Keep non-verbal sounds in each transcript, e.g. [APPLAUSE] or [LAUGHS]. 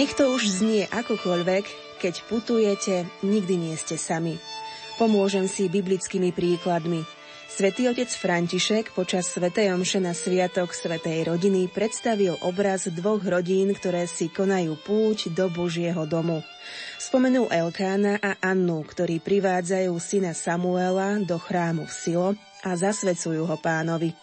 Nech to už znie akokoľvek, keď putujete, nikdy nie ste sami. Pomôžem si biblickými príkladmi. Svetý otec František počas Svetej Omše na Sviatok Svetej rodiny predstavil obraz dvoch rodín, ktoré si konajú púť do Božieho domu. Spomenul Elkána a Annu, ktorí privádzajú syna Samuela do chrámu v Silo a zasvecujú ho pánovi.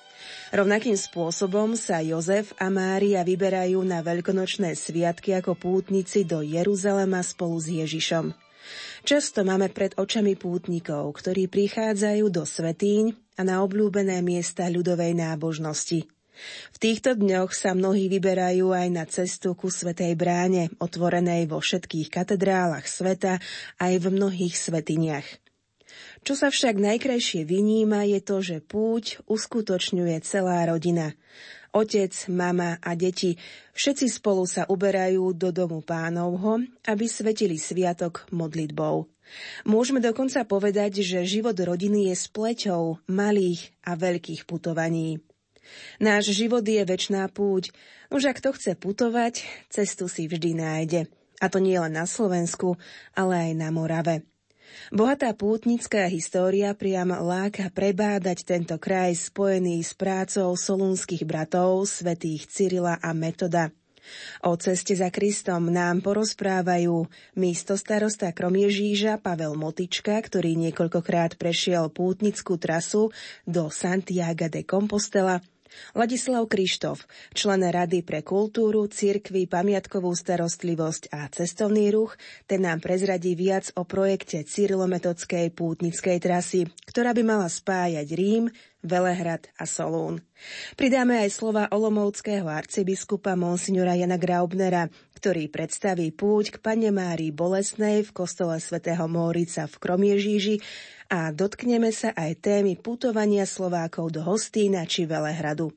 Rovnakým spôsobom sa Jozef a Mária vyberajú na veľkonočné sviatky ako pútnici do Jeruzalema spolu s Ježišom. Často máme pred očami pútnikov, ktorí prichádzajú do svetíň a na obľúbené miesta ľudovej nábožnosti. V týchto dňoch sa mnohí vyberajú aj na cestu ku Svetej bráne, otvorenej vo všetkých katedrálach sveta aj v mnohých svetiniach. Čo sa však najkrajšie vyníma je to, že púť uskutočňuje celá rodina. Otec, mama a deti, všetci spolu sa uberajú do domu pánovho, aby svetili sviatok modlitbou. Môžeme dokonca povedať, že život rodiny je spleťou malých a veľkých putovaní. Náš život je väčná púť, už ak to chce putovať, cestu si vždy nájde. A to nie len na Slovensku, ale aj na Morave. Bohatá pútnická história priam láka prebádať tento kraj spojený s prácou solúnskych bratov svätých Cyrila a Metoda. O ceste za Kristom nám porozprávajú místo starosta Kromiežíža Pavel Motička, ktorý niekoľkokrát prešiel pútnickú trasu do Santiago de Compostela – Ladislav Krištof, člen Rady pre kultúru, cirkvi, pamiatkovú starostlivosť a cestovný ruch, ten nám prezradí viac o projekte Cyrilometodskej pútnickej trasy, ktorá by mala spájať Rím, Velehrad a Solún. Pridáme aj slova olomovského arcibiskupa monsignora Jana Graubnera, ktorý predstaví púť k Pane Márii Bolesnej v kostole svätého Mórica v Kromiežíži a dotkneme sa aj témy putovania Slovákov do Hostína či Velehradu.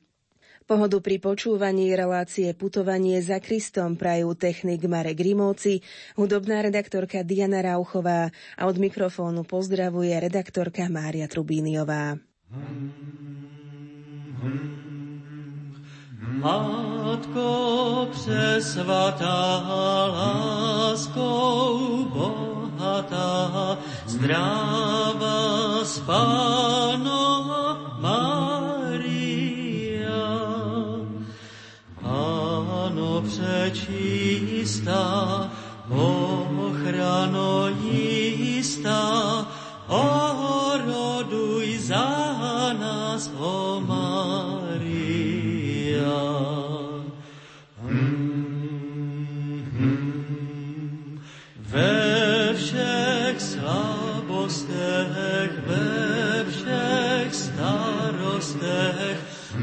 Pohodu pri počúvaní relácie Putovanie za Kristom prajú technik Marek Grimovci, hudobná redaktorka Diana Rauchová a od mikrofónu pozdravuje redaktorka Mária Trubíniová. Matko přesvatá láskou bohatá, zdráva spáno Maria. Ano přečistá, ochrano jistá, oroduj za nás, o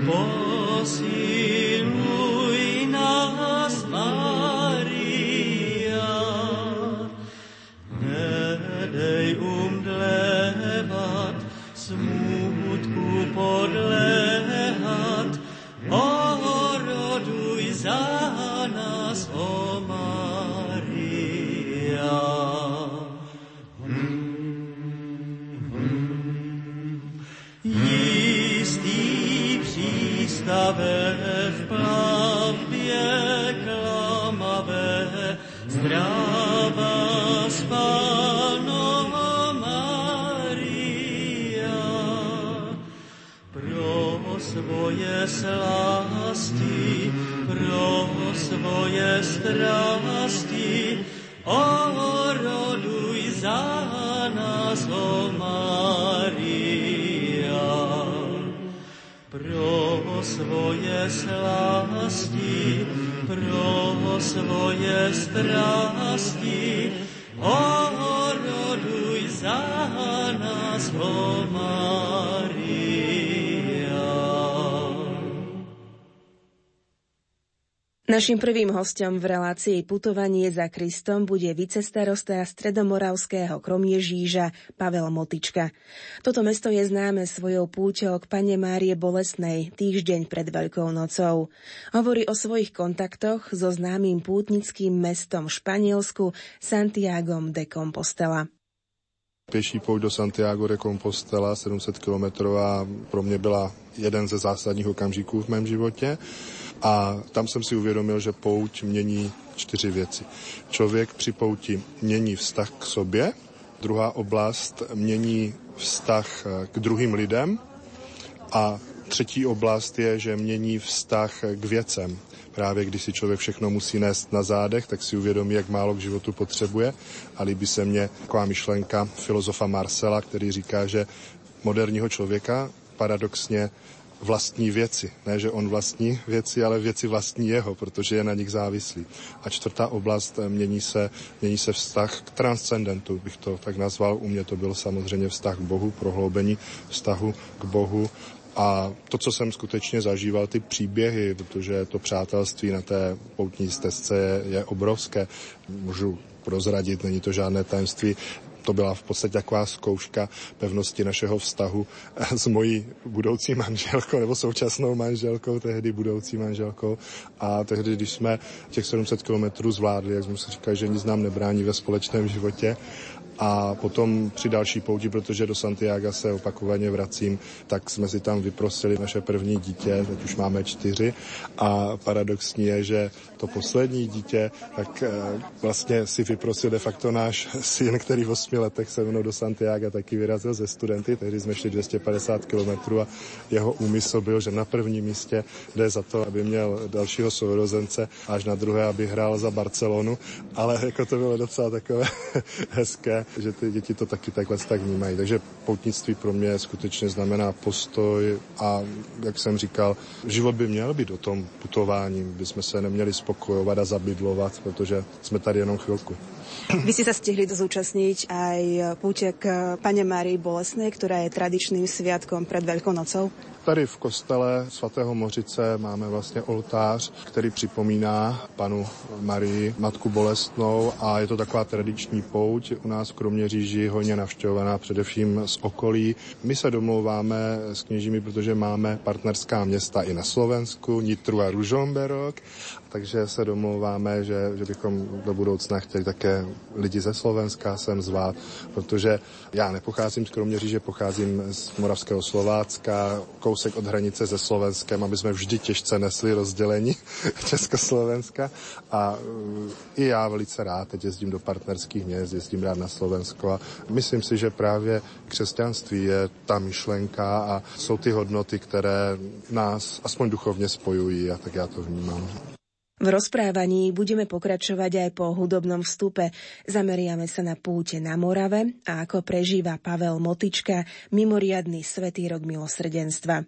Posiluj svoje strasti, Našim prvým hostom v relácii Putovanie za Kristom bude vicestarosta stredomoravského Kromiežíža Pavel Motička. Toto mesto je známe svojou púťou k pane Márie Bolesnej týždeň pred Veľkou nocou. Hovorí o svojich kontaktoch so známym pútnickým mestom Španielsku Santiagom de Compostela. Pěší pouť do Santiago de Compostela, 700 kilometrová, pro mě byla jeden ze zásadních okamžiků v mém životě. A tam jsem si uvědomil, že pouť mění čtyři věci. Člověk při pouti mění vztah k sobě, druhá oblast mění vztah k druhým lidem a třetí oblast je, že mění vztah k věcem. Právě když si člověk všechno musí nést na zádech, tak si uvědomí, jak málo k životu potřebuje. A líbí se mně taková myšlenka filozofa Marcela, který říká, že moderního člověka paradoxně vlastní věci. Ne, že on vlastní věci, ale věci vlastní jeho, protože je na nich závislý. A čtvrtá oblast eh, mění se, mění se vztah k transcendentu, bych to tak nazval. U mě to byl samozřejmě vztah k Bohu, prohloubení vztahu k Bohu a to, co jsem skutečně zažíval, ty příběhy, protože to přátelství na té poutní stezce je, je obrovské. Můžu prozradit, není to žádné tajemství to byla v podstatě taková zkouška pevnosti našeho vztahu s mojí budoucí manželkou nebo současnou manželkou, tehdy budoucí manželkou. A tehdy, když jsme těch 700 kilometrů zvládli, jak jsme si říkali, že nic nám nebrání ve společném životě, a potom při další pouti, protože do Santiago se opakovaně vracím, tak jsme si tam vyprosili naše první dítě, teď už máme čtyři. A paradoxní je, že to poslední dítě, tak eh, vlastně si vyprosil de facto náš [LAUGHS] syn, který v osmi letech se mnou do Santiago taky vyrazil ze studenty, tehdy jsme šli 250 kilometrů a jeho úmysl byl, že na prvním místě jde za to, aby měl dalšího sourozence, až na druhé, aby hrál za Barcelonu, ale jako to bylo docela takové [LAUGHS] hezké, že ty děti to taky takhle tak vnímají. Takže poutnictví pro mě skutečně znamená postoj a, jak jsem říkal, život by měl být o tom putování, by jsme se neměli spokojovat a zabydlovat, protože jsme tady jenom chvilku. Vy ste sa stihli zúčastniť aj púte k Pane Márii Bolesnej, ktorá je tradičným sviatkom pred Veľkou nocou? Tady v kostele svatého Mořice máme vlastně oltář, který připomíná panu Marii, matku bolestnou a je to taková tradiční pouť u nás v Kroměříži, hodně navštěvovaná především z okolí. My se domlouváme s kněžími, protože máme partnerská města i na Slovensku, Nitru a Ružomberok takže se domlouváme, že, že bychom do budoucna chtěli také lidi ze Slovenska sem zvát, protože já nepocházím z Kroměříže, pocházím z Moravského Slovácka, kousek od hranice se Slovenskem, aby jsme vždy těžce nesli rozdělení [LAUGHS] Československa a e, i já velice rád teď jezdím do partnerských měst, jezdím rád na Slovensko a myslím si, že právě křesťanství je ta myšlenka a jsou ty hodnoty, které nás aspoň duchovně spojují a tak já to vnímám. V rozprávaní budeme pokračovať aj po hudobnom vstupe. Zameriame sa na púte na Morave a ako prežíva Pavel Motička mimoriadný svetý rok milosrdenstva.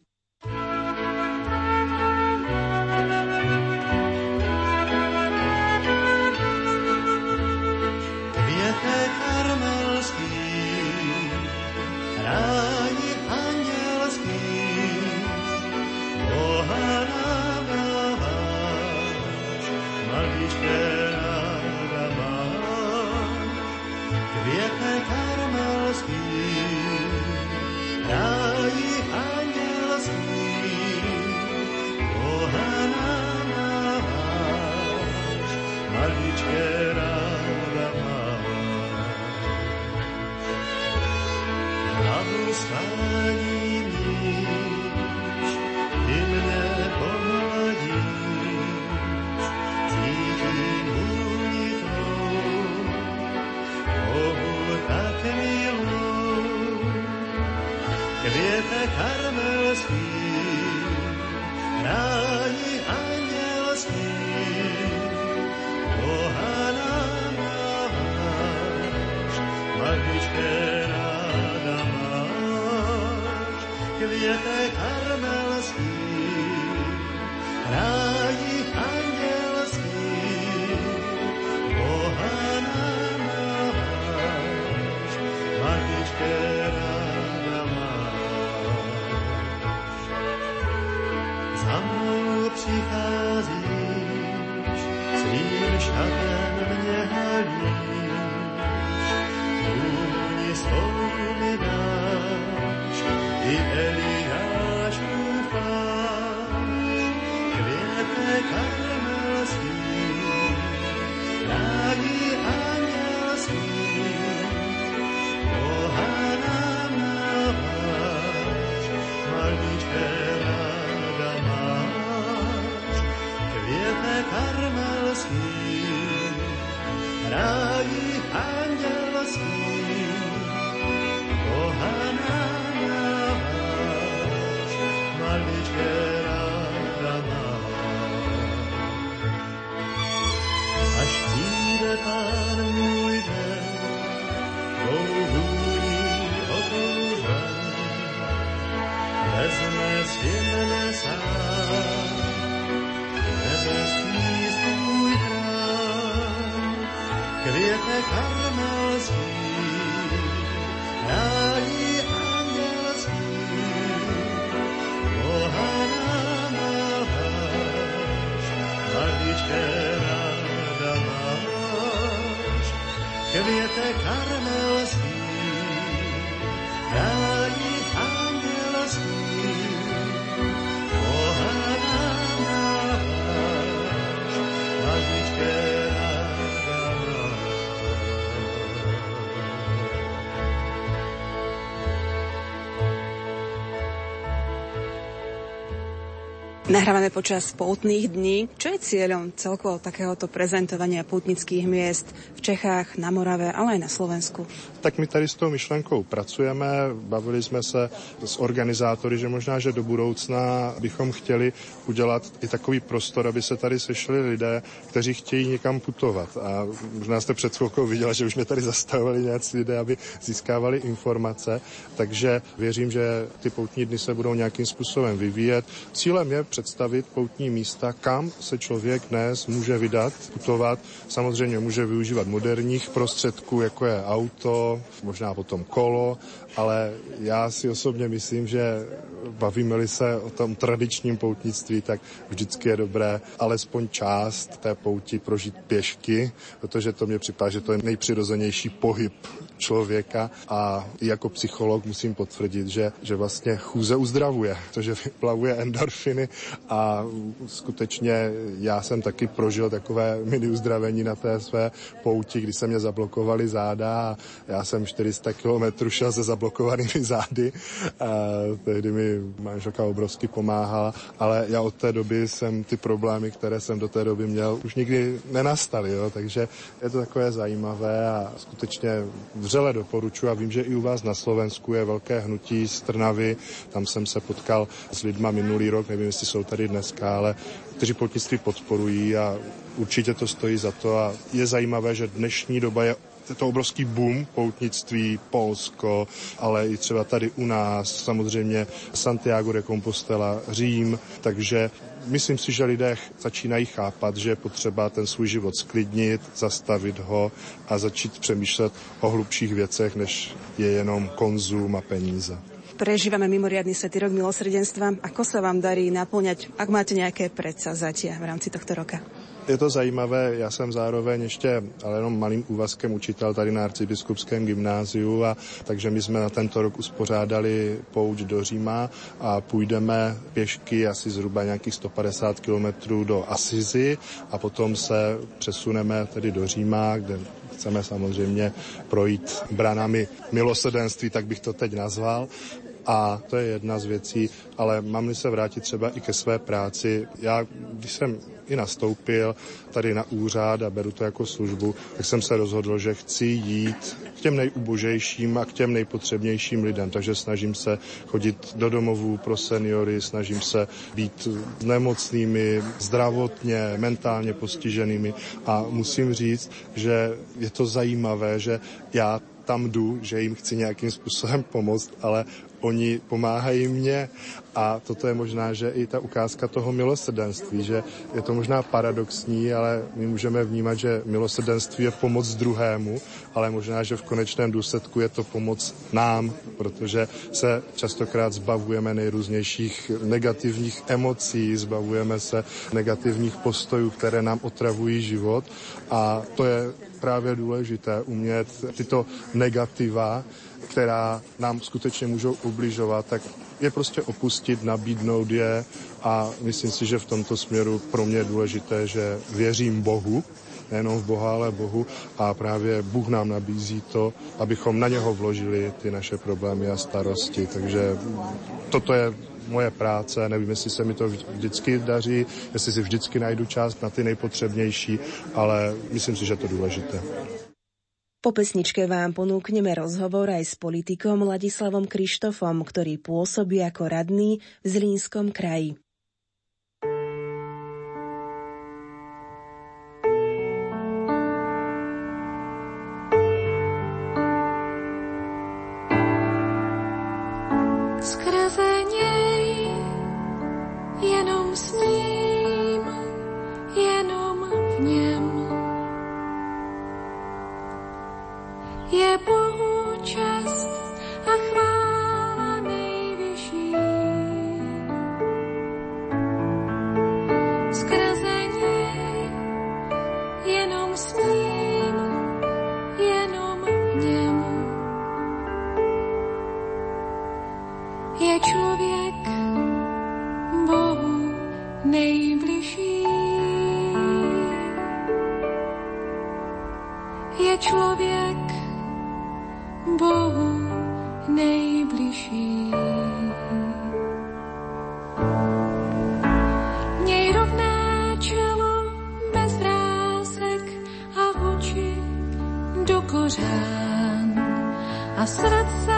Nahrávame počas poutných dní. Čo je cieľom celkovo takéhoto prezentovania pútnických miest v Čechách, na Morave, ale aj na Slovensku? Tak my tady s tou myšlenkou pracujeme, bavili jsme se s organizátory, že možná, že do budoucna bychom chtěli udělat i takový prostor, aby se tady sešli lidé, kteří chtějí někam putovat. A možná jste před chvilkou viděla, že už mě tady zastavili nějací lidé, aby získávali informace, takže věřím, že ty poutní dny se budou nějakým způsobem vyvíjet. Cílem je představit poutní místa, kam se člověk dnes může vydat, putovat. Samozřejmě může využívat moderních prostředků, jako je auto, možná potom kolo, ale já si osobně myslím, že bavíme-li se o tom tradičním poutnictví, tak vždycky je dobré alespoň část té pouti prožít pěšky, protože to mě připadá, že to je nejpřirozenější pohyb člověka. A jako psycholog musím potvrdit, že, že vlastně chůze uzdravuje, protože vyplavuje endorfiny a skutečně já jsem taky prožil takové mini uzdravení na té své pouti, kdy se mě zablokovali záda a já jsem 400 kilometrů šel se zablokovanými zády. A tehdy mi manželka obrovsky pomáhala, ale já od té doby jsem ty problémy, které jsem do té doby měl, už nikdy nenastaly, jo? takže je to takové zajímavé a skutečně vřele doporučuji a vím, že i u vás na Slovensku je velké hnutí z Trnavy, tam jsem se potkal s lidma minulý rok, nevím, jestli jsou tady dneska, ale kteří poutnictví podporují a určitě to stojí za to a je zajímavé, že dnešní doba je je to obrovský boom poutnictví, Polsko, ale i třeba tady u nás, samozřejmě Santiago de Compostela, Řím, takže myslím si, že lidé začínají chápat, že je potřeba ten svůj život sklidnit, zastavit ho a začít přemýšlet o hlubších věcech, než je jenom konzum a peníze. Prežívame mimoriadný svetý rok milosrdenstva. Ako sa vám darí naplňať, ak máte nejaké predsazatia v rámci tohto roka? Je to zajímavé, já jsem zároveň ještě, ale jenom malým úvazkem učitel tady na arcibiskupském gymnáziu, a takže my jsme na tento rok uspořádali pouť do Říma a půjdeme pěšky asi zhruba nějakých 150 kilometrů do Asizi a potom se přesuneme tedy do Říma, kde chceme samozřejmě projít branami milosedenství, tak bych to teď nazval. A to je jedna z věcí, ale mám se vrátit třeba i ke své práci. Já, když jsem i nastoupil tady na úřad a beru to jako službu, tak jsem se rozhodl, že chci jít k těm nejubožejším a k těm nejpotřebnějším lidem. Takže snažím se chodit do domovů pro seniory, snažím se být nemocnými, zdravotně, mentálně postiženými a musím říct, že je to zajímavé, že já tam jdu, že jim chci nějakým způsobem pomoct, ale oni pomáhají mě a toto je možná, že i ta ukázka toho milosrdenství, že je to možná paradoxní, ale my můžeme vnímat, že milosrdenství je pomoc druhému, ale možná, že v konečném důsledku je to pomoc nám, protože se častokrát zbavujeme nejrůznějších negativních emocí, zbavujeme se negativních postojů, které nám otravují život. A to je právě důležité umět tyto negativa která nám skutečně můžou ubližovat, tak je prostě opustit, nabídnout je a myslím si, že v tomto směru pro mě je důležité, že věřím Bohu, nejenom v Boha, ale Bohu a právě Bůh nám nabízí to, abychom na něho vložili ty naše problémy a starosti. Takže toto je moje práce, nevím, jestli se mi to vždycky daří, jestli si vždycky najdu čas na ty nejpotřebnější, ale myslím si, že to důležité. Po pesničke vám ponúkneme rozhovor aj s politikom Ladislavom Krištofom, ktorý pôsobí ako radný v Zlínskom kraji. kořán a srdce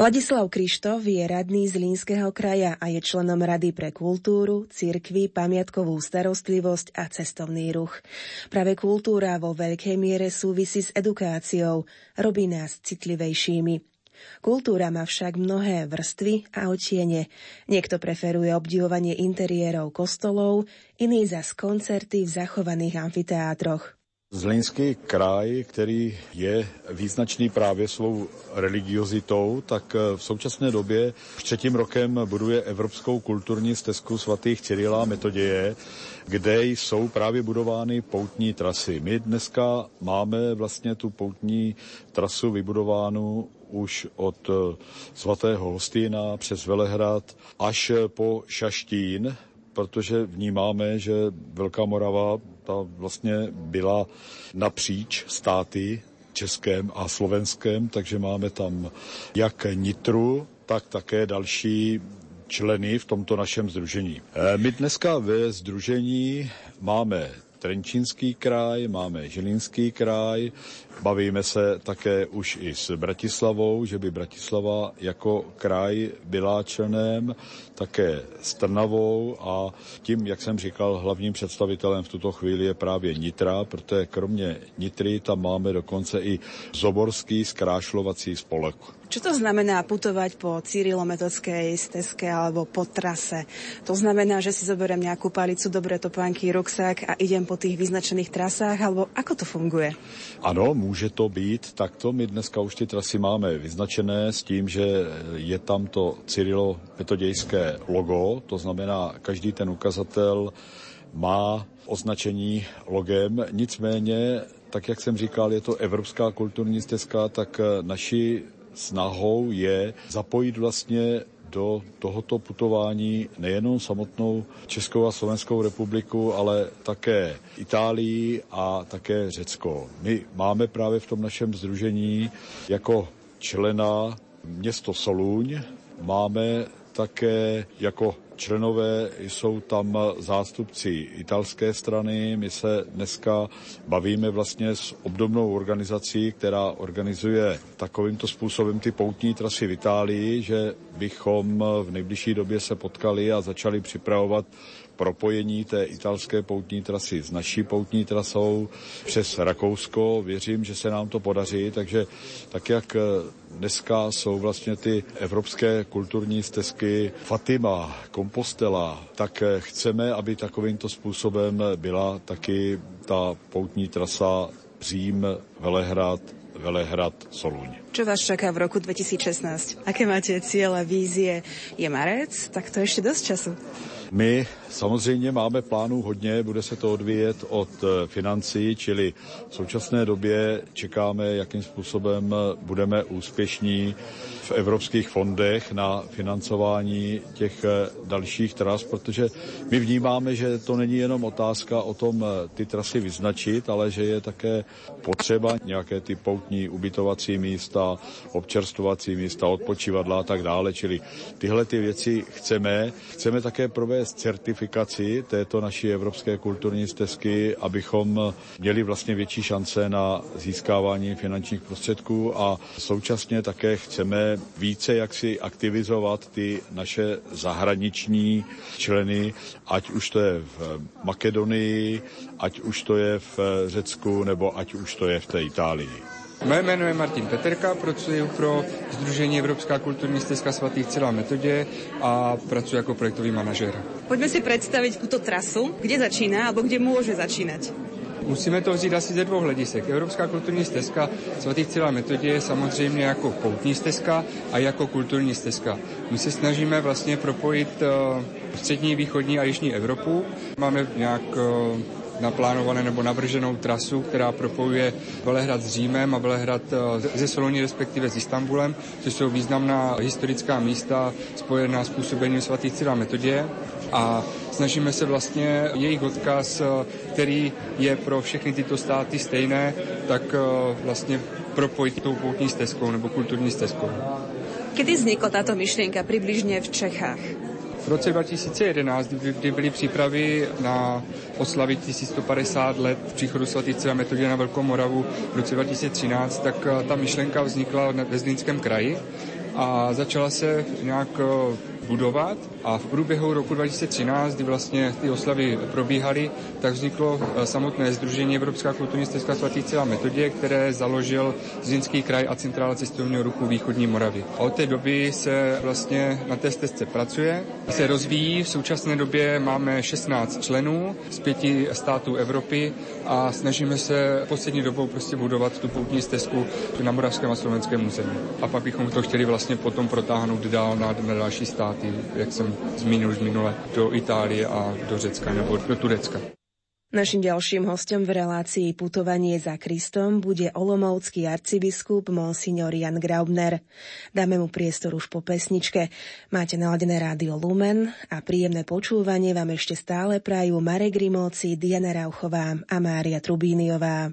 Ladislav Krištof je radný z Línskeho kraja a je členom Rady pre kultúru, cirkvi, pamiatkovú starostlivosť a cestovný ruch. Práve kultúra vo veľkej miere súvisí s edukáciou, robí nás citlivejšími. Kultúra má však mnohé vrstvy a otiene. Niekto preferuje obdivovanie interiérov kostolov, iný zas koncerty v zachovaných amfiteátroch. Zlínský kraj, který je význačný právě svou religiozitou, tak eh, v současné době v třetím rokem buduje Evropskou kulturní stezku svatých Cyrila Metoděje, kde jsou právě budovány poutní trasy. My dneska máme vlastně tu poutní trasu vybudovánu už od eh, svatého Hostýna přes Velehrad až po Šaštín, protože vnímáme, že Velká Morava ta vlastně byla napříč státy českém a slovenském, takže máme tam jak Nitru, tak také další členy v tomto našem združení. Eh, my dneska ve združení máme Trenčínský kraj, máme Žilinský kraj, bavíme se také už i s Bratislavou, že by Bratislava jako kraj byla členem, také s Trnavou a tím, jak jsem říkal, hlavním představitelem v tuto chvíli je právě Nitra, protože kromě Nitry tam máme dokonce i Zoborský zkrášlovací spolek. Čo to znamená putovať po Cyrilometodskej stezke alebo po trase? To znamená, že si zoberiem nejakú palicu, dobré topánky, ruksak a idem po tých vyznačených trasách, alebo ako to funguje? Ano, může to být takto. My dneska už ty trasy máme vyznačené s tím, že je tam to Cyrilo-metodějské logo, to znamená, každý ten ukazatel má označení logem, nicméně tak jak jsem říkal, je to Evropská kulturní stezka, tak naši snahou je zapojit vlastně do tohoto putování nejenom samotnou Českou a Slovenskou republiku, ale také Itálii a také Řecko. My máme právě v tom našem združení jako člena město Soluň, máme také jako členové jsou tam zástupci italské strany. My se dneska bavíme vlastně s obdobnou organizací, která organizuje takovýmto způsobem ty poutní trasy v Itálii, že bychom v nejbližší době se potkali a začali připravovat propojení té italské poutní trasy s naší poutní trasou přes Rakousko. Věřím, že se nám to podaří, takže tak jak dneska jsou vlastně ty evropské kulturní stezky Fatima, Kompostela, tak chceme, aby takovýmto způsobem byla taky ta poutní trasa Řím, Velehrad, Velehrad, Soluň. Čo vás čaká v roku 2016? Aké máte cíle, vízie? Je marec? Tak to ještě dost času. My samozřejmě máme plánů hodně, bude se to odvíjet od eh, financí, čili v současné době čekáme, jakým způsobem budeme úspěšní v evropských fondech na financování těch eh, dalších tras, protože my vnímáme, že to není jenom otázka o tom eh, ty trasy vyznačit, ale že je také potřeba nějaké ty poutní ubytovací místa, občerstvovací místa, odpočívadla a tak dále, čili tyhle ty věci chceme. Chceme také provést certifikaci této naší evropské kulturní stezky, abychom měli vlastně větší šance na získávání finančních prostředků a současně také chceme více jaksi aktivizovat ty naše zahraniční členy, ať už to je v Makedonii, ať už to je v Řecku, nebo ať už to je v té Itálii. Moje jméno je Martin Peterka, pracuji pro Združení Evropská kulturní stezka svatých celá metodě a pracuji jako projektový manažer. Pojďme si představit tuto trasu, kde začíná alebo kde může začínat. Musíme to vzít asi ze dvou hledisek. Evropská kulturní stezka svatých celá metodě je samozřejmě jako poutní stezka a jako kulturní stezka. My se snažíme vlastně propojit uh, střední, východní a jižní Evropu. Máme nějak uh, naplánované nebo navrženou trasu, která propojuje Velehrad s Římem a Velehrad eh, ze Soloní, respektive s Istanbulem, což jsou významná historická místa spojená s působením svatých Cyrila Metodě a snažíme se vlastně jejich odkaz, eh, který je pro všechny tyto státy stejné, tak eh, vlastně propojit tou poutní stezkou nebo kulturní stezkou. Kdy vznikla tato myšlenka přibližně v Čechách? V roce 2011, kdy byly přípravy na oslavy 1150 let příchodu svatýce a metodě na Velkou Moravu v roce 2013, tak eh, ta myšlenka vznikla ve Zlínském kraji a začala se nějak eh, budovat a v průběhu roku 2013, kdy vlastně ty oslavy probíhaly, tak vzniklo eh, samotné Združení Evropská kulturní stezka svatý Cíla Metodie, které založil Zlínský kraj a Centrála cestovního ruchu Východní Moravy. A od té doby se vlastně na té stezce pracuje, se rozvíjí. V současné době máme 16 členů z pěti států Evropy a snažíme se poslední dobou prostě budovat tu poutní stezku na Moravském a Slovenském území. A pak bychom to chtěli vlastně potom protáhnout dál na, na další státy, jak jsem zmínil už minule, do Itálie a do Řecka nebo do Turecka. Našim ďalším hostom v relácii Putovanie za Kristom bude olomovský arcibiskup Monsignor Jan Graubner. Dáme mu priestor už po pesničke. Máte naladené rádio Lumen a príjemné počúvanie vám ešte stále prajú Marek Grimovci, Diana Rauchová a Mária Trubíniová.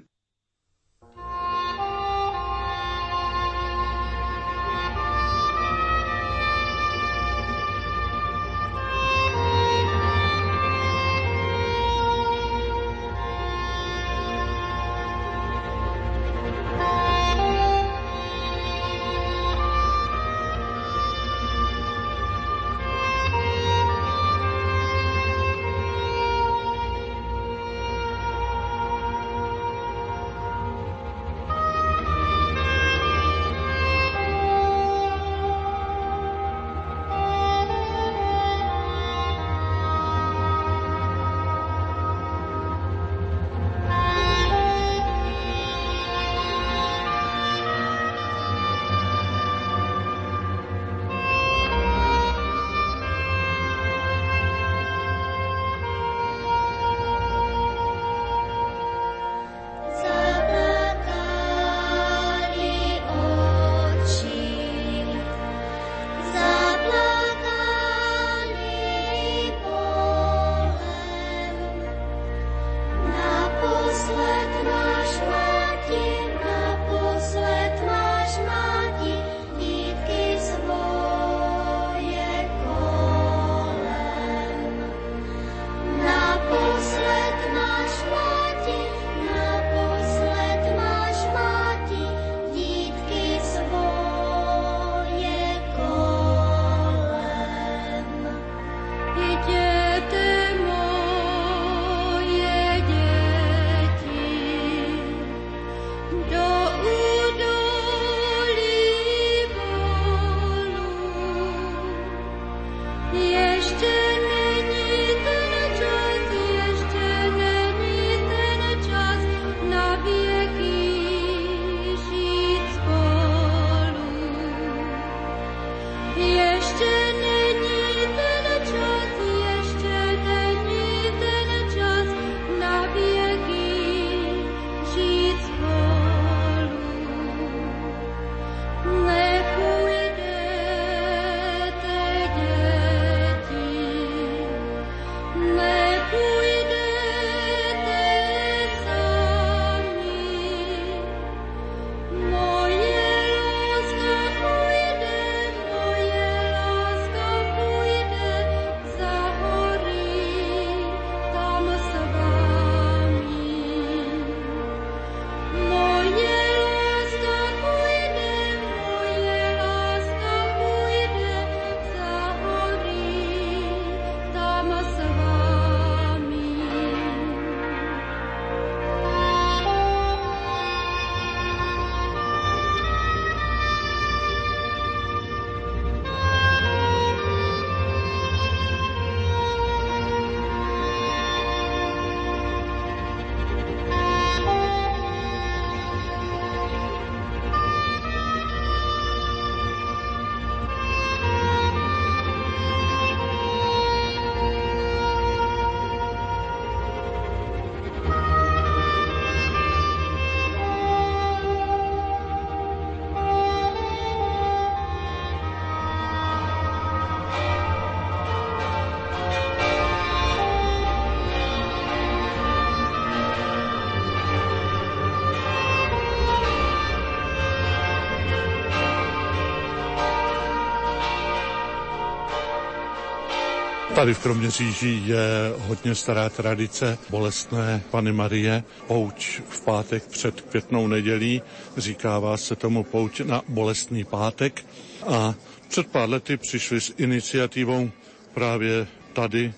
Tady v Kroměříži je hodně stará tradice bolestné Pany Marie. Pouč v pátek před květnou nedělí, říkává se tomu pouč na bolestný pátek. A před pár lety přišli s iniciativou právě tady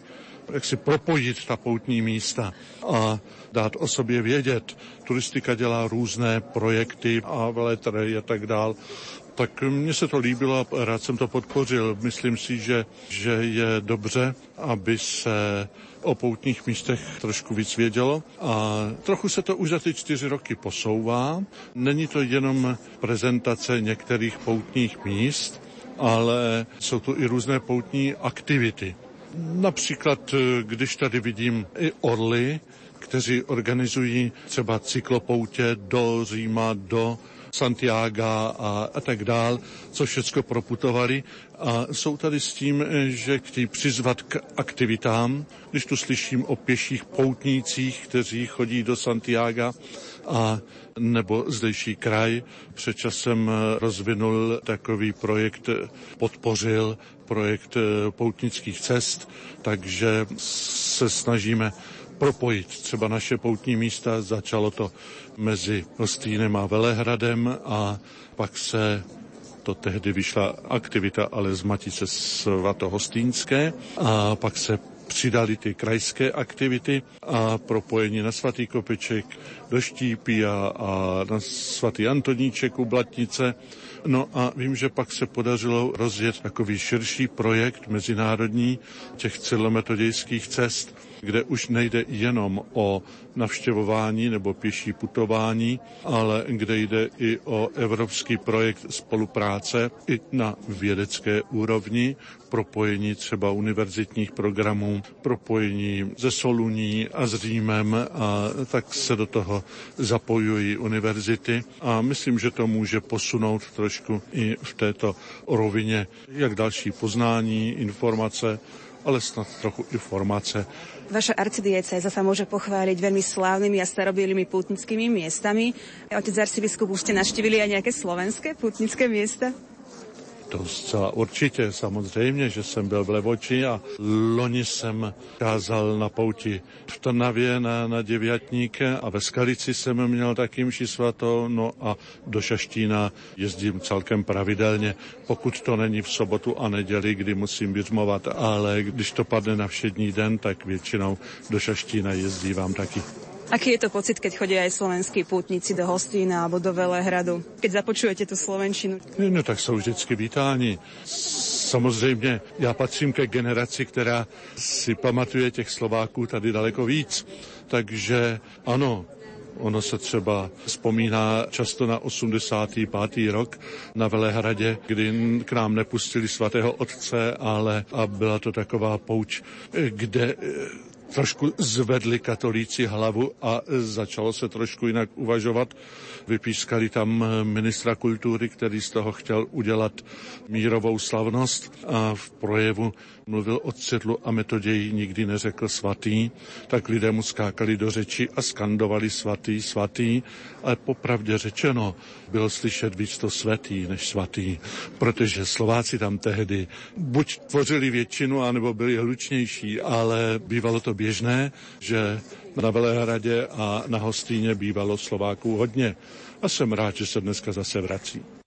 jak si propojit ta poutní místa a dát o sobě vědět. Turistika dělá různé projekty a veletry a tak dál. Tak mně se to líbilo a rád jsem to podpořil. Myslím si, že, že je dobře, aby se o poutních místech trošku víc vědělo a trochu se to už za ty čtyři roky posouvá. Není to jenom prezentace některých poutních míst, ale jsou tu i různé poutní aktivity. Například, když tady vidím i orly, kteří organizují třeba cyklopoutě do Říma, do Santiago a, a tak dál, co všechno proputovali. A jsou tady s tím, že chtějí přizvat k aktivitám. Když tu slyším o pěších poutnících, kteří chodí do Santiago a nebo zdejší kraj před časem rozvinul takový projekt, podpořil projekt poutnických cest, takže se snažíme propojit třeba naše poutní místa. Začalo to mezi Hostýnem a Velehradem a pak se to tehdy vyšla aktivita ale z Matice svatohostýnské a pak se přidali ty krajské aktivity a propojení na svatý Kopeček do Štípy a, a na svatý Antoníček u Blatnice. No a vím, že pak se podařilo rozjet takový širší projekt mezinárodní těch celometodějských cest, kde už nejde jenom o navštěvování nebo pěší putování, ale kde jde i o evropský projekt spolupráce i na vědecké úrovni, propojení třeba univerzitních programů, propojení ze Soluní a s Římem a tak se do toho zapojují univerzity. A myslím, že to může posunout trošku i v této rovině, jak další poznání, informace, ale snad trochu i formace Vaša arcidieceza sa môže pochváliť veľmi slávnymi a starobilými pútnickými miestami. Otec arcibiskup, už ste naštívili aj nejaké slovenské pútnické miesta? To zcela určitě, samozřejmě, že jsem byl v Levoči a loni jsem kázal na pouti v Trnavě na, na Devětníke a ve Skalici jsem měl taky mši svatou, no a do Šaštína jezdím celkem pravidelně, pokud to není v sobotu a neděli, kdy musím vyřmovat, ale když to padne na všední den, tak většinou do Šaštína jezdívám taky. Aký je to pocit, keď chodia aj slovenskí pútnici do Hostína alebo do Velehradu, keď započujete tu slovenčinu? No, tak jsou vždycky vítáni. Samozřejmě já patřím ke generaci, která si pamatuje těch Slováků tady daleko víc. Takže ano, Ono se třeba vzpomíná často na 85. rok na Velehradě, kdy k nám nepustili svatého otce, ale a byla to taková pouč, kde trošku zvedli katolíci hlavu a začalo se trošku jinak uvažovat. Vypískali tam ministra kultury, který z toho chtěl udělat mírovou slavnost a v projevu mluvil o cedlu a metoději, nikdy neřekl svatý, tak lidé mu skákali do řeči a skandovali svatý, svatý, ale popravdě řečeno bylo slyšet víc to svatý než svatý, protože Slováci tam tehdy buď tvořili většinu, anebo byli hlučnější, ale bývalo to běžné, že na Velehradě a na Hostýně bývalo Slováků hodně. A jsem rád, že se dneska zase vrací.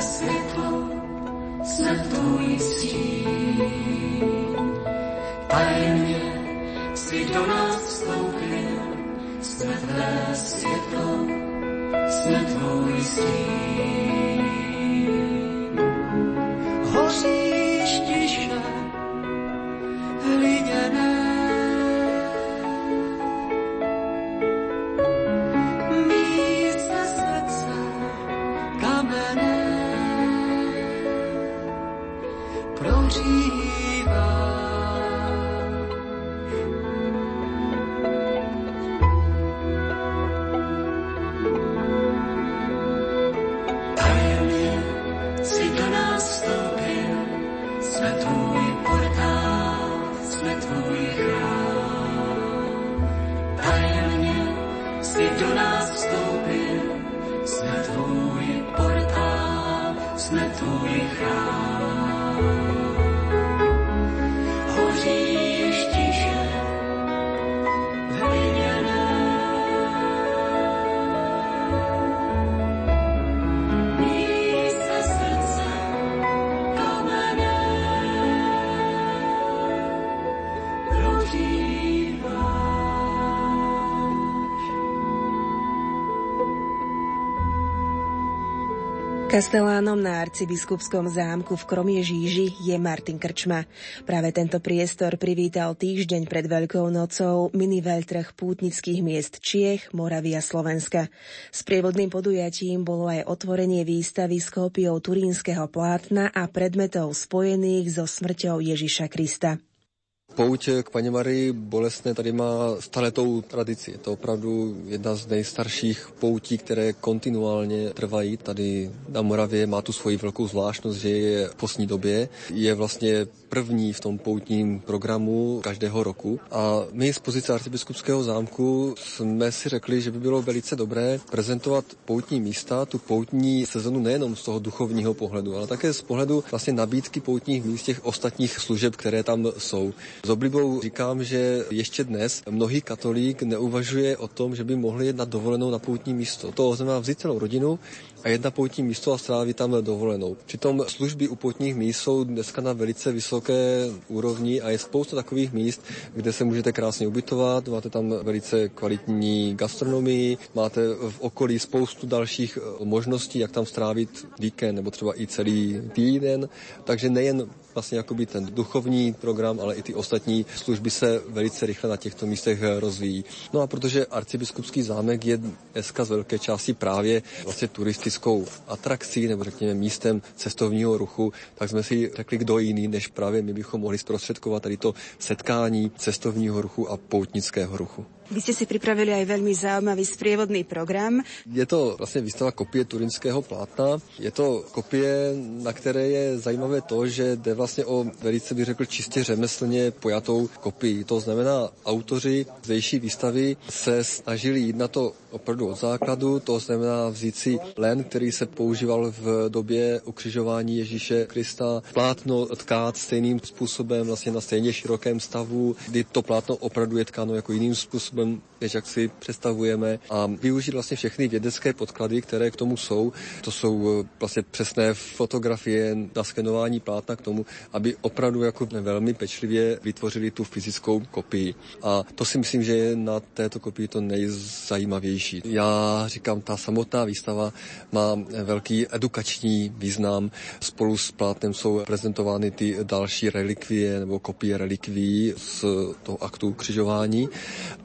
a světlo, snad tvůj stín. Tajemně si do nás vstoupil, tvé světlo, jsme tvůj stín. Kastelánom na arcibiskupskom zámku v Kromiežíži je Martin Krčma. Práve tento priestor privítal týždeň pred Veľkou nocou mini veľtrh pútnických miest Čiech, Moravy a Slovenska. S prievodným podujatím bolo aj otvorenie výstavy s kópiou turínskeho plátna a predmetov spojených so smrťou Ježiša Krista. Pouť k paní Marii Bolesné tady má staletou tradici. Je to opravdu jedna z nejstarších poutí, které kontinuálně trvají. Tady na Moravě má tu svoji velkou zvláštnost, že je v posní době. Je vlastně první v tom poutním programu každého roku. A my z pozice arcibiskupského zámku jsme si řekli, že by bylo velice dobré prezentovat poutní místa, tu poutní sezonu nejenom z toho duchovního pohledu, ale také z pohledu vlastně nabídky poutních míst těch ostatních služeb, které tam jsou. S oblibou říkám, že ještě dnes mnohý katolík neuvažuje o tom, že by mohli jít na dovolenou na poutní místo. To znamená vzít celou rodinu, a jedna poutní místo a strávit tam dovolenou. Přitom služby u poutních míst jsou dneska na velice vysoké úrovni a je spousta takových míst, kde se můžete krásně ubytovat, máte tam velice kvalitní gastronomii, máte v okolí spoustu dalších eh, možností, jak tam strávit víkend nebo třeba i celý týden. Takže nejen vlastně jakoby ten duchovní program, ale i ty ostatní služby se velice rychle na těchto místech rozvíjí. No a protože arcibiskupský zámek je dneska z velké části právě vlastně turistickou atrakcí nebo řekněme místem cestovního ruchu, tak jsme si řekli, kdo jiný než právě my bychom mohli zprostředkovat tady to setkání cestovního ruchu a poutnického ruchu. Vy ste si pripravili aj veľmi zaujímavý sprievodný program. Je to vlastně výstava kopie turinského plátna. Je to kopie, na které je zajímavé to, že jde vlastně o velice bych řekl čistě řemeslně pojatou kopii. To znamená, autoři zdejší výstavy se snažili jít na to opravdu od základu, to znamená vzít si len, který se používal v době ukřižování Ježíše Krista, plátno tkát stejným způsobem, vlastně na stejně širokém stavu, kdy to plátno opravdu je tkáno jako jiným způsobem, než jak si představujeme a využít vlastně všechny vědecké podklady, které k tomu jsou. To jsou vlastně přesné fotografie, naskenování plátna k tomu, aby opravdu jako velmi pečlivě vytvořili tu fyzickou kopii. A to si myslím, že je na této kopii to nejzajímavější. Já říkám, ta samotná výstava má velký edukační význam. Spolu s plátnem jsou prezentovány ty další relikvie nebo kopie relikví z toho aktu křižování.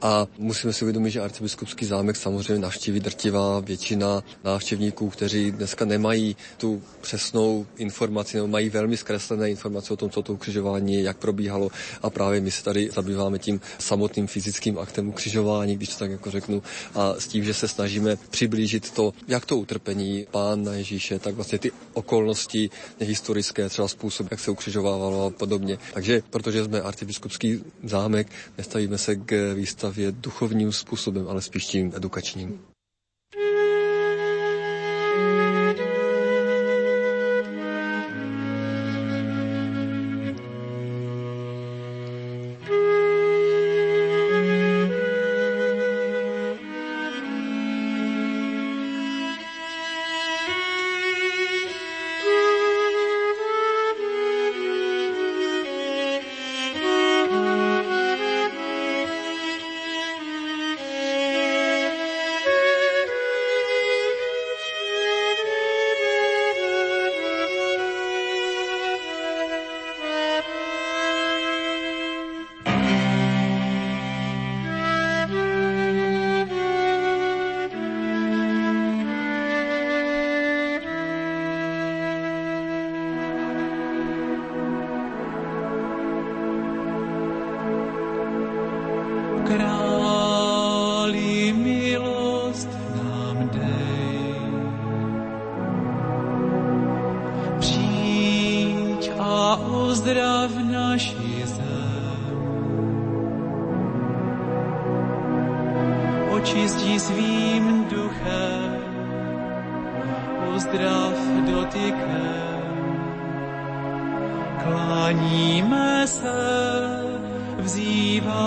A musíme si uvědomit, že arcibiskupský zámek samozřejmě navštíví drtivá většina návštěvníků, kteří dneska nemají tu přesnou informaci nebo mají velmi zkreslené informace o tom, co to ukřižování je, jak probíhalo. A právě my se tady zabýváme tím samotným fyzickým aktem ukřižování, když to tak jako řeknu, a s tím, že se snažíme přiblížit to, jak to utrpení pána Ježíše, tak vlastně ty okolnosti historické, třeba způsob, jak se ukřižovávalo a podobně. Takže protože jsme arcibiskupský zámek, nestavíme se k výstavě duchovním způsobem, ale spíš tím edukačním. Králi milost nám dej. Přijď a uzdrav naši zem. Očistí svým duchem, uzdrav dotykem. Kláníme se, vzýváme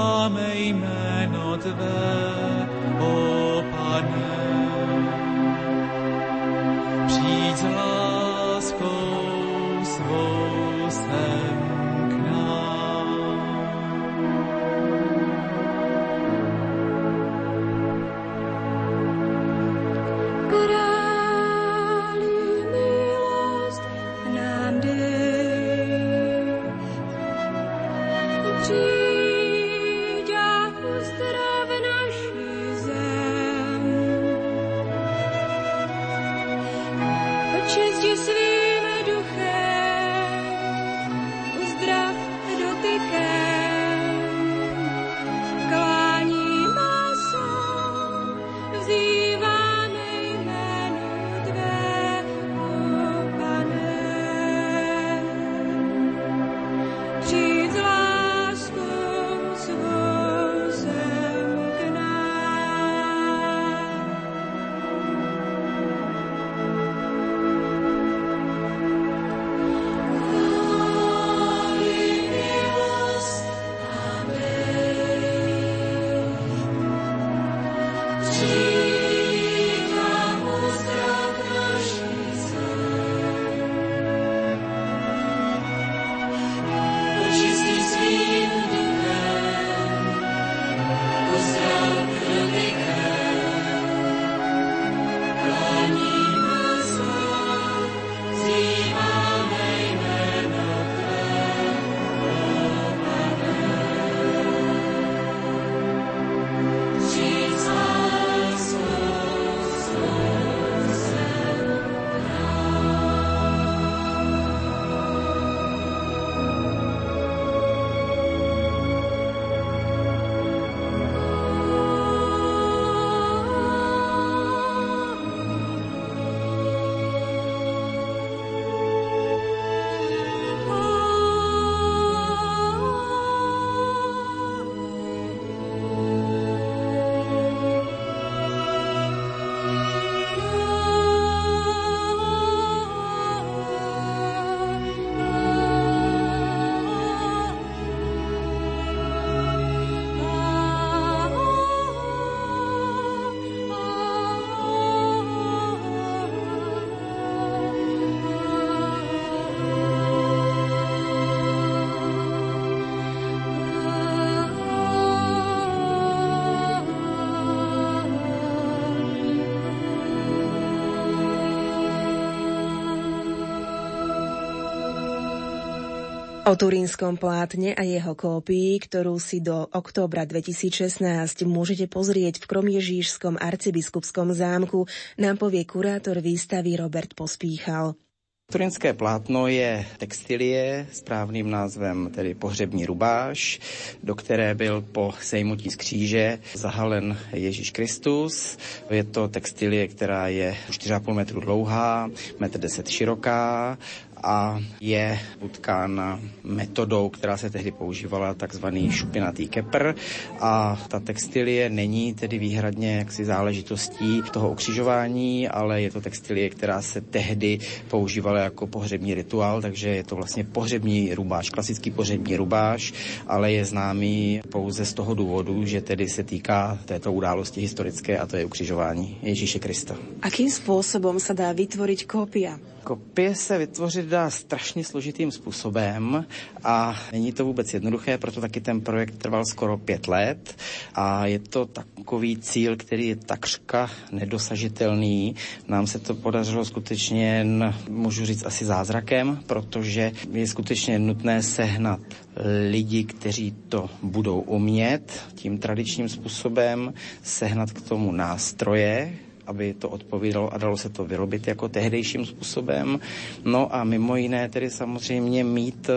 O turínskom plátne a jeho kópii, ktorú si do októbra 2016 môžete pozrieť v Kromiežíšskom arcibiskupskom zámku, nám povie kurátor výstavy Robert Pospíchal. Turinské plátno je textilie, správným názvem tedy pohřební rubáš, do které byl po sejmutí z kříže zahalen Ježíš Kristus. Je to textilie, která je 4,5 metru dlouhá, 1,10 m široká a je utkána metodou, která se tehdy používala, takzvaný šupinatý kepr. A ta textilie není tedy výhradně jaksi záležitostí toho okřižování, ale je to textilie, která se tehdy používala jako pohřební rituál, takže je to vlastně pohřební rubáš, klasický pohřební rubáš, ale je známý pouze z toho důvodu, že tedy se týká této události historické a to je ukřižování Ježíše Krista. Akým spôsobom sa dá vytvoriť kópia? Kopie se vytvořit dá strašně složitým způsobem a není to vůbec jednoduché, proto taky ten projekt trval skoro pět let a je to takový cíl, který je takřka nedosažitelný. Nám se to podařilo skutečně můžu říct, asi zázrakem, protože je skutečně nutné sehnat lidi, kteří to budou umět tím tradičním způsobem, sehnat k tomu nástroje, aby to odpovídalo a dalo se to vyrobit jako tehdejším způsobem. No a mimo jiné tedy samozřejmě mít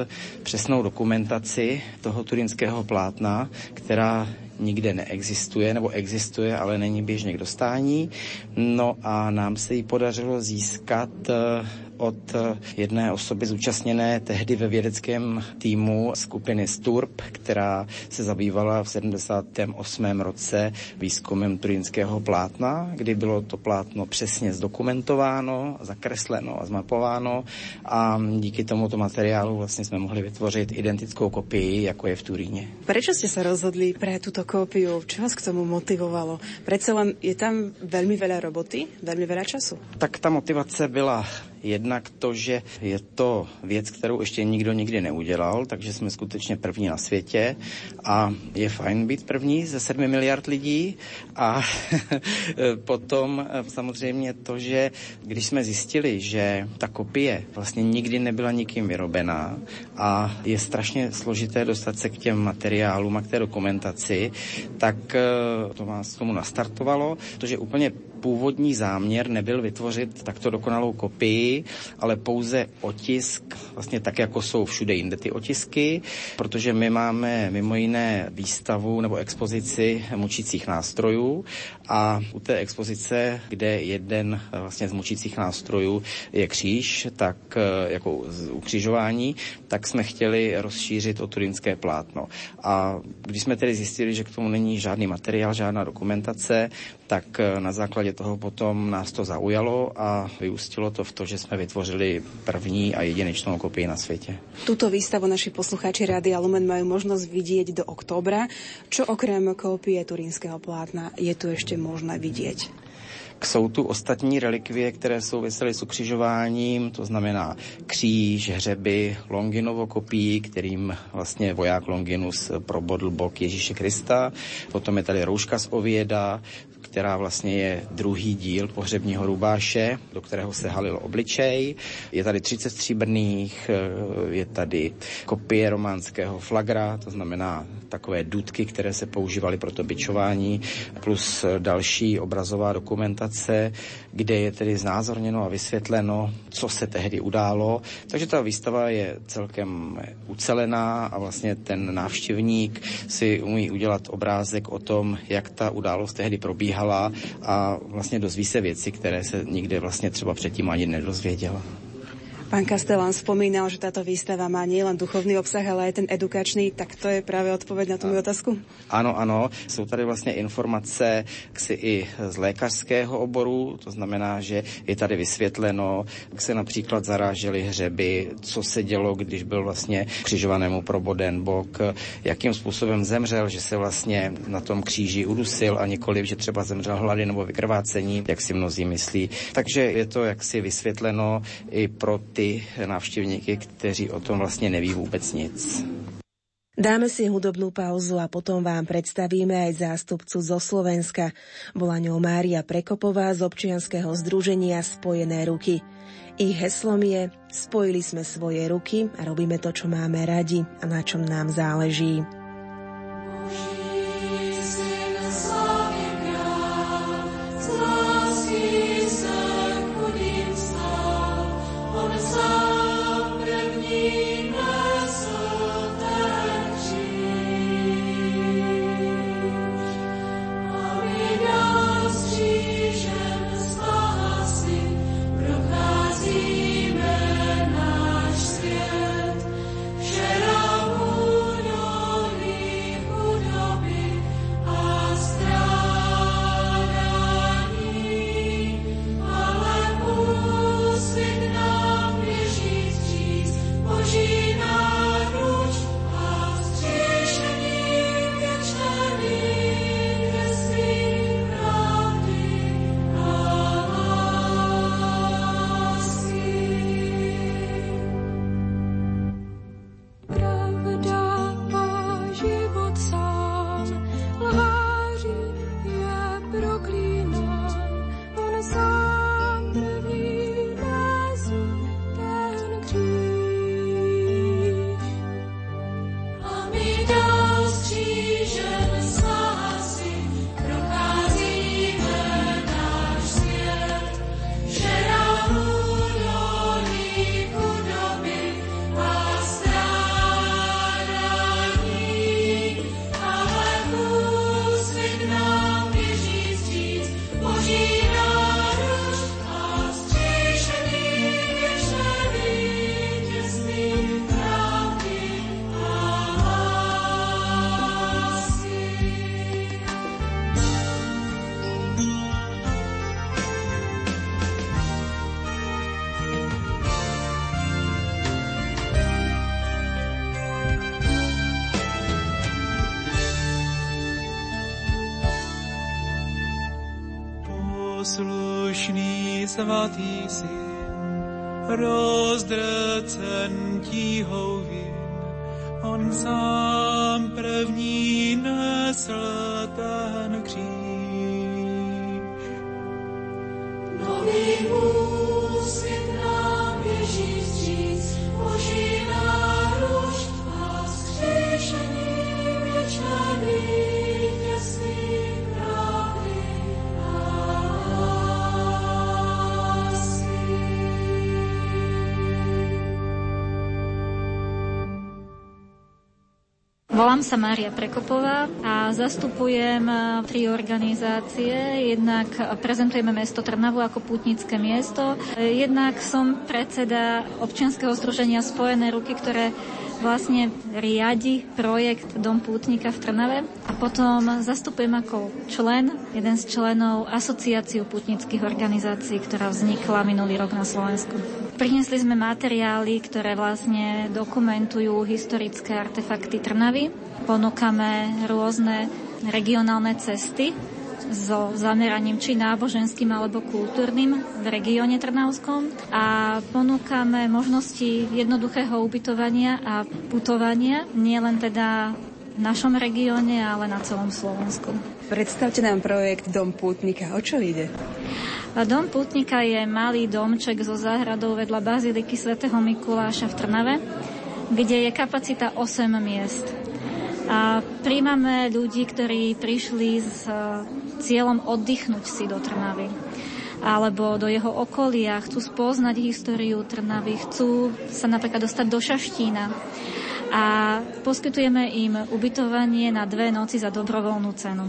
přesnou dokumentaci toho turinského plátna, která nikde neexistuje, nebo existuje, ale není běžně k dostání. No a nám se ji podařilo získat eh, od eh, jedné osoby zúčastněné tehdy ve vědeckém týmu skupiny Sturp, která se zabývala v 78. roce výzkumem turínského plátna, kdy bylo to plátno přesně zdokumentováno, zakresleno a zmapováno a díky tomuto materiálu vlastně jsme mohli vytvořit identickou kopii, jako je v Turíně. Proč jste se rozhodli pre tuto kópiu? Čo vás k tomu motivovalo? Přece len je tam velmi veľa roboty, velmi veľa času. Tak ta motivace byla Jednak to, že je to věc, kterou ještě nikdo nikdy neudělal, takže jsme skutečně první na světě a je fajn být první ze sedmi miliard lidí a [LAUGHS] potom samozřejmě to, že když jsme zjistili, že ta kopie vlastně nikdy nebyla nikým vyrobená a je strašně složité dostat se k těm materiálům a k té dokumentaci, tak to nás tomu nastartovalo, protože úplně původní záměr nebyl vytvořit takto dokonalou kopii, ale pouze otisk, vlastně tak, jako jsou všude jinde ty otisky, protože my máme mimo jiné výstavu nebo expozici mučících nástrojů a u té expozice, kde jeden vlastně z mučících nástrojů je kříž, tak eh, jako ukřižování, tak jsme chtěli rozšířit o turinské plátno. A když jsme tedy zjistili, že k tomu není žádný materiál, žádná dokumentace, tak eh, na základě toho potom nás to zaujalo a vyústilo to v to, že jsme vytvořili první a jedinečnou kopii na světě. Tuto výstavu naši posluchači Rádia Lumen mají možnost vidět do októbra. Čo okrem kopie turínského plátna je tu ještě možné vidět? Jsou tu ostatní relikvie, které souvisely s ukřižováním, to znamená kříž, hřeby, Longinovo kopí, kterým vlastně voják Longinus probodl bok Ježíše Krista. Potom je tady rouška z Ověda, která vlastně je druhý díl pohřebního rubáše, do kterého se halil obličej. Je tady 30 stříbrných, eh, je tady kopie románského flagra, to znamená takové dudky, které se používaly pro to bičování, plus další obrazová dokumentace, kde je tedy znázorněno a vysvětleno, co se tehdy událo. Takže ta výstava je celkem ucelená a vlastně ten návštěvník si umí udělat obrázek o tom, jak ta událost tehdy probíhala a vlastně dozví se věci, které se nikde vlastně třeba předtím ani nedozvěděla. Pán Kastelán spomínal, že táto výstava má nielen duchovný obsah, ale aj ten edukačný, tak to je právě odpověď na tu otázku? Ano, ano. Jsou tady vlastně informace ksi i z lékařského oboru, to znamená, že je tady vysvětleno, jak se například zarážely hřeby, co se dělo, když byl vlastně křižovanému proboden bok, jakým způsobem zemřel, že se vlastně na tom kříži udusil a nikoliv, že třeba zemřel hlady nebo vykrvácení, jak si mnozí myslí. Takže je to jaksi vysvětleno i pro ty ty návštěvníky, kteří o tom vlastně neví vůbec nic. Dáme si hudobnú pauzu a potom vám predstavíme aj zástupcu zo Slovenska. Bola ňou Mária Prekopová z občianského združenia Spojené ruky. Ich heslom je Spojili sme svoje ruky a robíme to, čo máme radi a na čom nám záleží. Svatý syn, rozdrcen tíhou sa Mária Prekopová a zastupujem tri organizácie. Jednak prezentujeme mesto Trnavu ako pútnické miesto. Jednak som predseda občianskeho združenia Spojené ruky, ktoré vlastne riadi projekt Dom pútnika v Trnave. A potom zastupujem ako člen, jeden z členov Asociáciu pútnických organizácií, ktorá vznikla minulý rok na Slovensku. Priniesli sme materiály, ktoré vlastne dokumentujú historické artefakty Trnavy. Ponúkame rôzne regionálne cesty so zameraním či náboženským alebo kultúrnym v regióne Trnavskom a ponúkame možnosti jednoduchého ubytovania a putovania, nielen teda v našom regióne, ale na celom Slovensku. Predstavte nám projekt Dom pútnika. O čo ide? A Dom pútnika je malý domček so záhradou vedľa Baziliky svätého Mikuláša v Trnave, kde je kapacita 8 miest. A príjmame ľudí, ktorí prišli s e, cieľom oddychnúť si do Trnavy alebo do jeho okolia, chcú spoznať históriu Trnavy, chcú sa napríklad dostať do Šaštína. A poskytujeme im ubytovanie na dve noci za dobrovoľnú cenu.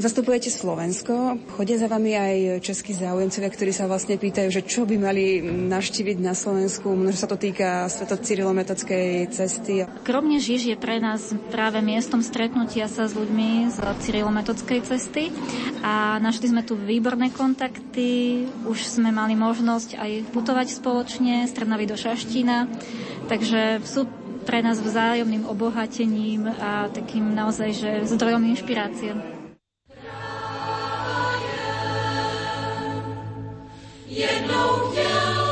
Zastupujete Slovensko, chodia za vami aj českí záujemcovia, ktorí sa vlastne pýtajú, že čo by mali navštíviť na Slovensku. Možno sa to týka Sveto Cyrilometockej cesty. Kromne Žiž je pre nás práve miestom stretnutia sa s ľuďmi z Cyrilometockej cesty a našli sme tu výborné kontakty, už sme mali možnosť aj putovať spoločne z Trnavy do Šaštína, takže sú pre nás vzájomným obohatením a takým naozaj, že zdrojom inšpirácie. Jednou chtěl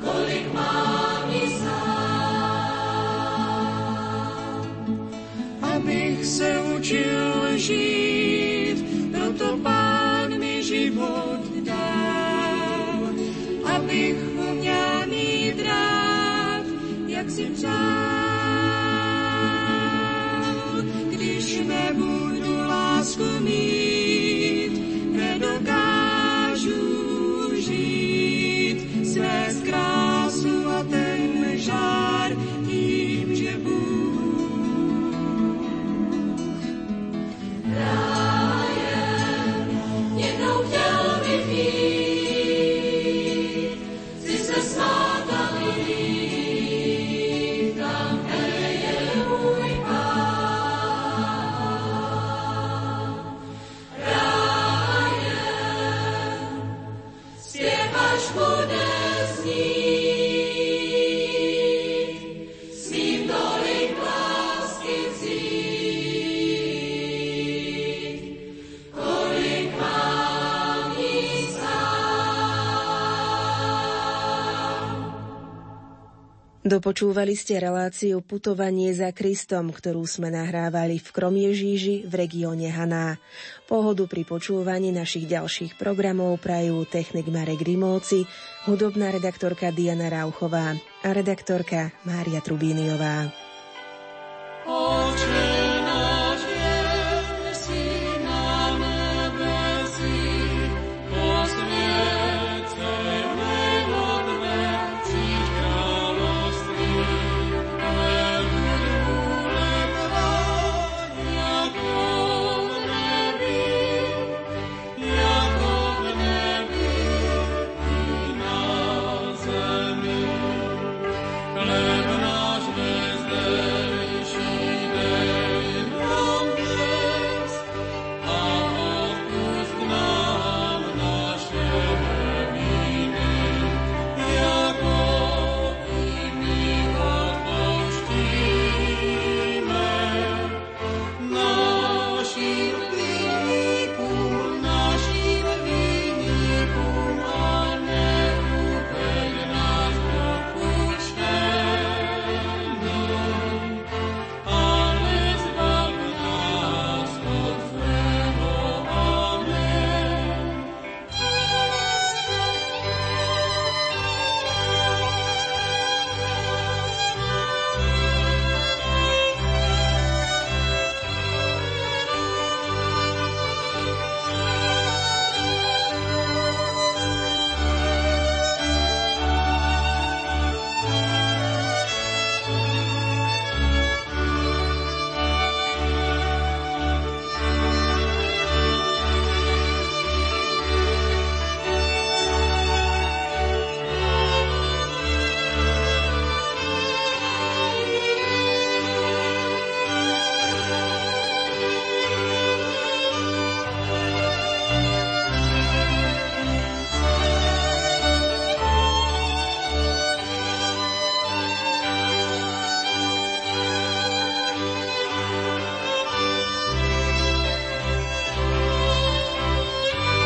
kolik mám abych se učil žít, proto mi život abych rád, jak si. Když nebudu lásku mít, Dopočúvali ste reláciu Putovanie za Kristom, ktorú sme nahrávali v Kromiežíži v regióne Haná. Pohodu pri počúvaní našich ďalších programov prajú technik Marek Grimovci, hudobná redaktorka Diana Rauchová a redaktorka Mária Trubíniová.